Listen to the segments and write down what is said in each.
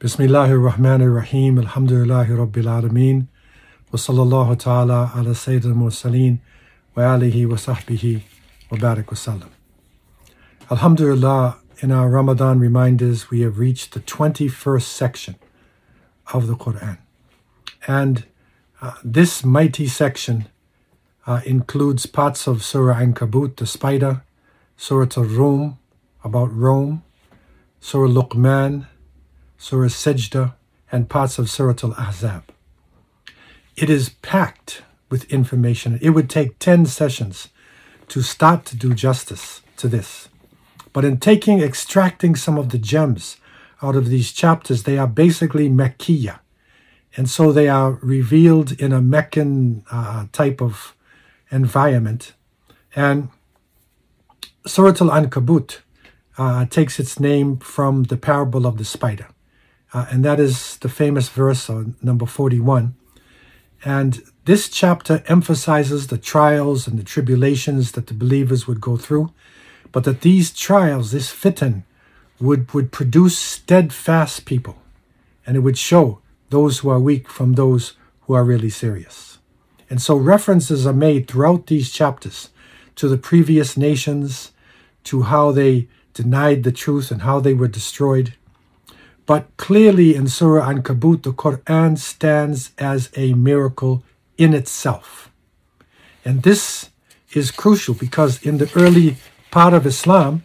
Bismillahir Rahmanir Rahim, Alhamdulillahi Rabbil Alameen, wa sallallahu ta'ala ala Sayyidina Mursaleen, wa alihi wa sahbihi wa barik wa sallam. Alhamdulillah, in our Ramadan reminders, we have reached the 21st section of the Quran. And uh, this mighty section uh, includes parts of Surah Ankabut, the spider, Surah Al Rum, about Rome, Surah Luqman, Surah Sajda, and parts of Surah Al-Ahzab. It is packed with information. It would take 10 sessions to start to do justice to this. But in taking, extracting some of the gems out of these chapters, they are basically Mekkiya. And so they are revealed in a Meccan uh, type of environment. And Surah Al Ankabut uh, takes its name from the parable of the spider. Uh, and that is the famous verse on number 41. And this chapter emphasizes the trials and the tribulations that the believers would go through, but that these trials, this fitan, would, would produce steadfast people, and it would show those who are weak from those who are really serious. And so references are made throughout these chapters to the previous nations, to how they denied the truth and how they were destroyed. But clearly in Surah Ankabut, the Quran stands as a miracle in itself. And this is crucial because in the early part of Islam,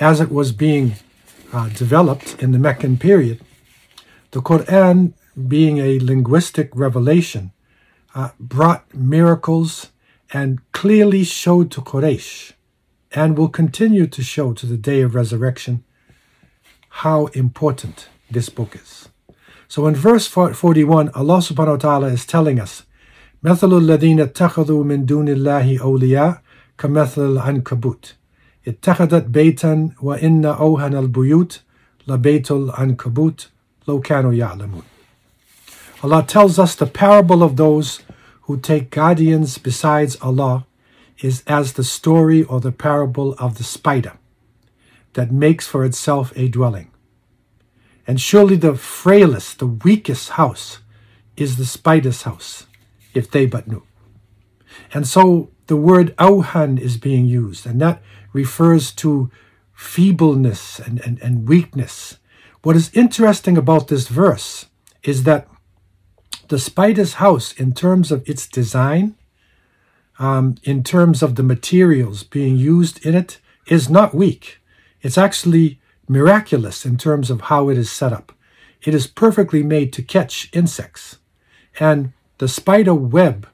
as it was being uh, developed in the Meccan period, the Quran, being a linguistic revelation, uh, brought miracles and clearly showed to Quraysh and will continue to show to the day of resurrection how important this book is. So in verse 41, Allah subhanahu wa ta'ala is telling us, مثل الذين اتخذوا من دون الله أولياء كمثل العنكبوت اتخذت بيتا وإن أوهن البيوت لبيت العنكبوت لو كانوا يعلمون Allah tells us the parable of those who take guardians besides Allah is as the story or the parable of the spider that makes for itself a dwelling. And surely the frailest, the weakest house is the spider's house, if they but knew. And so the word auhan is being used, and that refers to feebleness and, and, and weakness. What is interesting about this verse is that the spider's house, in terms of its design, um, in terms of the materials being used in it, is not weak. It's actually miraculous in terms of how it is set up. It is perfectly made to catch insects. And the spider web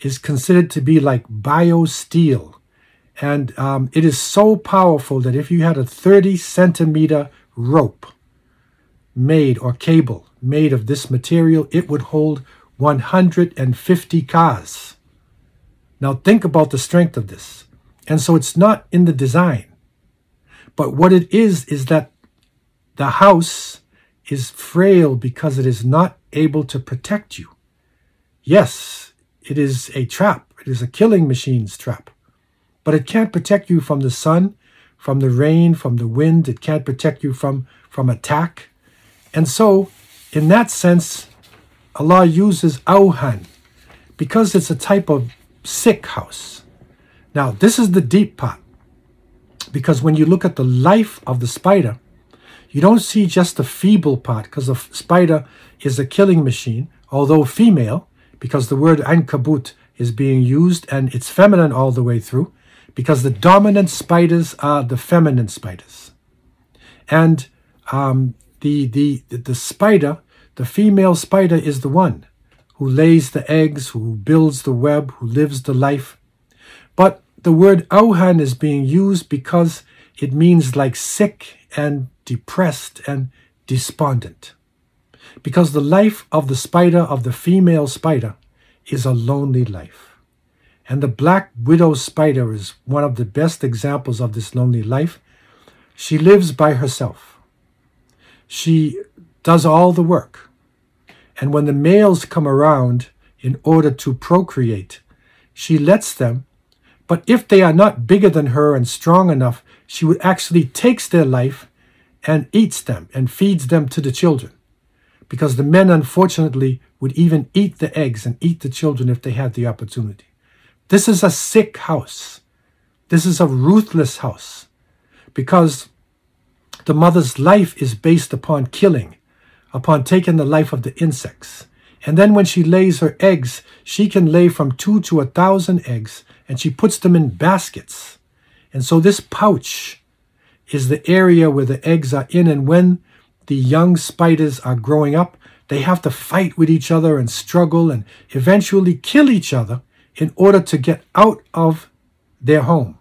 is considered to be like biosteel. And um, it is so powerful that if you had a 30 centimeter rope made or cable made of this material, it would hold 150 cars. Now think about the strength of this. And so it's not in the design. But what it is, is that the house is frail because it is not able to protect you. Yes, it is a trap. It is a killing machine's trap. But it can't protect you from the sun, from the rain, from the wind. It can't protect you from, from attack. And so, in that sense, Allah uses auhan because it's a type of sick house. Now, this is the deep part because when you look at the life of the spider, you don't see just the feeble part because the spider is a killing machine, although female, because the word ankabut is being used and it's feminine all the way through, because the dominant spiders are the feminine spiders. And um, the, the, the spider, the female spider, is the one who lays the eggs, who builds the web, who lives the life. But the word auhan is being used because it means like sick and depressed and despondent. Because the life of the spider, of the female spider, is a lonely life. And the black widow spider is one of the best examples of this lonely life. She lives by herself. She does all the work. And when the males come around in order to procreate, she lets them but if they are not bigger than her and strong enough, she would actually takes their life and eats them and feeds them to the children. because the men, unfortunately, would even eat the eggs and eat the children if they had the opportunity. This is a sick house. This is a ruthless house because the mother's life is based upon killing, upon taking the life of the insects. And then when she lays her eggs, she can lay from two to a thousand eggs and she puts them in baskets. And so this pouch is the area where the eggs are in. And when the young spiders are growing up, they have to fight with each other and struggle and eventually kill each other in order to get out of their home.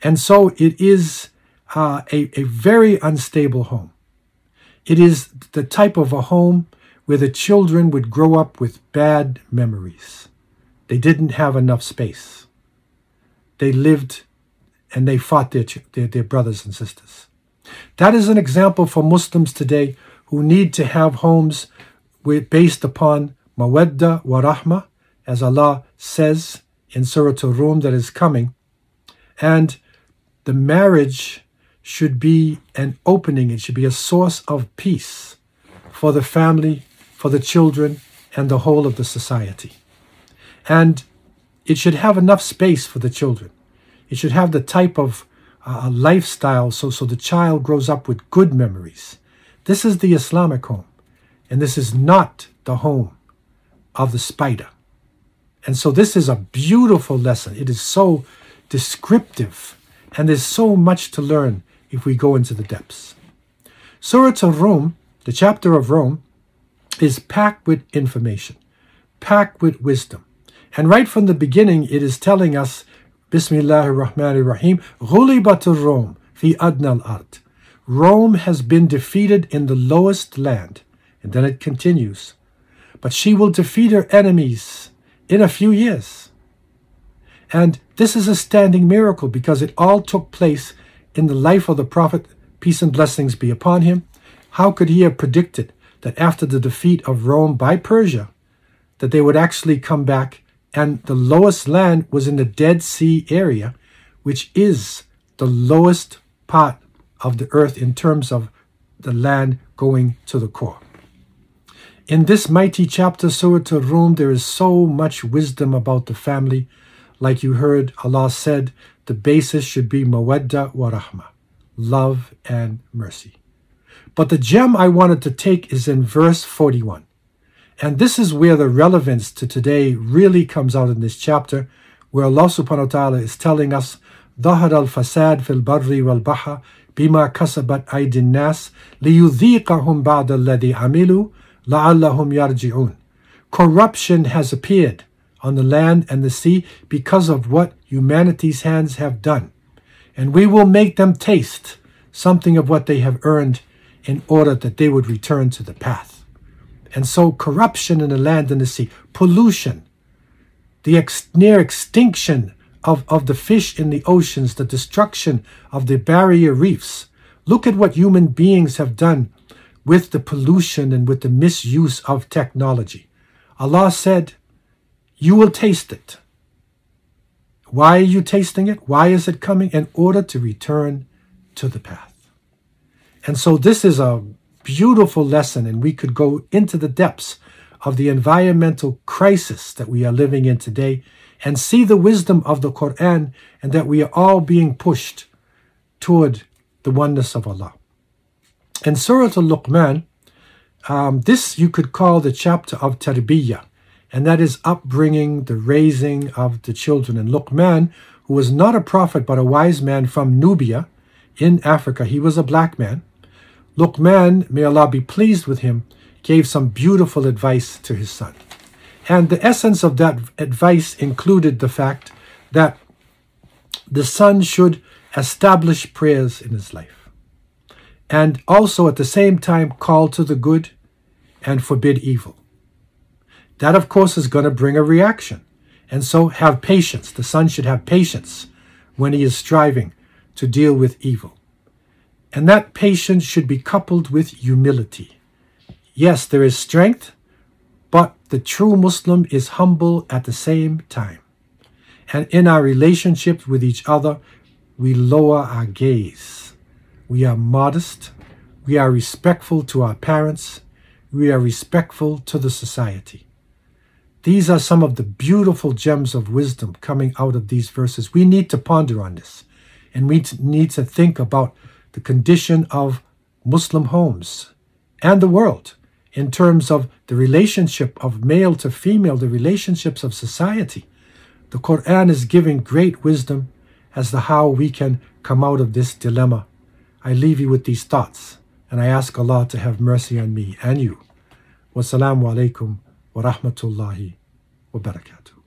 And so it is uh, a, a very unstable home. It is the type of a home where the children would grow up with bad memories. They didn't have enough space. They lived and they fought their, their, their brothers and sisters. That is an example for Muslims today who need to have homes based upon mawadda wa rahma, as Allah says in Surah Al-Rum that is coming. And the marriage should be an opening, it should be a source of peace for the family, for the children, and the whole of the society. And it should have enough space for the children. It should have the type of uh, lifestyle so, so the child grows up with good memories. This is the Islamic home, and this is not the home of the spider. And so this is a beautiful lesson. It is so descriptive, and there's so much to learn if we go into the depths. Surah al-Rum the chapter of Rome, is packed with information, packed with wisdom. And right from the beginning, it is telling us, Bismillahir Rahmanir Rahim, Ghulibatur Rome fi adnal art. Rome has been defeated in the lowest land. And then it continues, but she will defeat her enemies in a few years. And this is a standing miracle because it all took place in the life of the prophet, peace and blessings be upon him. How could he have predicted that after the defeat of Rome by Persia, that they would actually come back and the lowest land was in the Dead Sea area, which is the lowest part of the earth in terms of the land going to the core. In this mighty chapter, Surah Al-Rum, there is so much wisdom about the family. Like you heard, Allah said, the basis should be mawadda wa rahma, love and mercy. But the gem I wanted to take is in verse 41. And this is where the relevance to today really comes out in this chapter, where Allah subhanahu wa ta'ala is telling us, ظهر الفساد في البر والبحر بما كسبت أيدي الناس ليذيقهم بعد الذي عملوا لعلهم يرجعون. Corruption has appeared on the land and the sea because of what humanity's hands have done. And we will make them taste something of what they have earned in order that they would return to the path. And so, corruption in the land and the sea, pollution, the ex- near extinction of, of the fish in the oceans, the destruction of the barrier reefs. Look at what human beings have done with the pollution and with the misuse of technology. Allah said, You will taste it. Why are you tasting it? Why is it coming? In order to return to the path. And so this is a beautiful lesson, and we could go into the depths of the environmental crisis that we are living in today and see the wisdom of the Quran and that we are all being pushed toward the oneness of Allah. In Surah Al Luqman, um, this you could call the chapter of Tarbiyah, and that is upbringing, the raising of the children. And Luqman, who was not a prophet but a wise man from Nubia in Africa, he was a black man. Luqman, may Allah be pleased with him, gave some beautiful advice to his son. And the essence of that advice included the fact that the son should establish prayers in his life and also at the same time call to the good and forbid evil. That, of course, is going to bring a reaction. And so have patience. The son should have patience when he is striving to deal with evil. And that patience should be coupled with humility. Yes, there is strength, but the true Muslim is humble at the same time. And in our relationships with each other, we lower our gaze. We are modest. We are respectful to our parents. we are respectful to the society. These are some of the beautiful gems of wisdom coming out of these verses. We need to ponder on this and we need to think about the condition of Muslim homes and the world in terms of the relationship of male to female, the relationships of society. The Quran is giving great wisdom as to how we can come out of this dilemma. I leave you with these thoughts, and I ask Allah to have mercy on me and you. Wassalamu alaikum wa rahmatullahi wa barakatuh.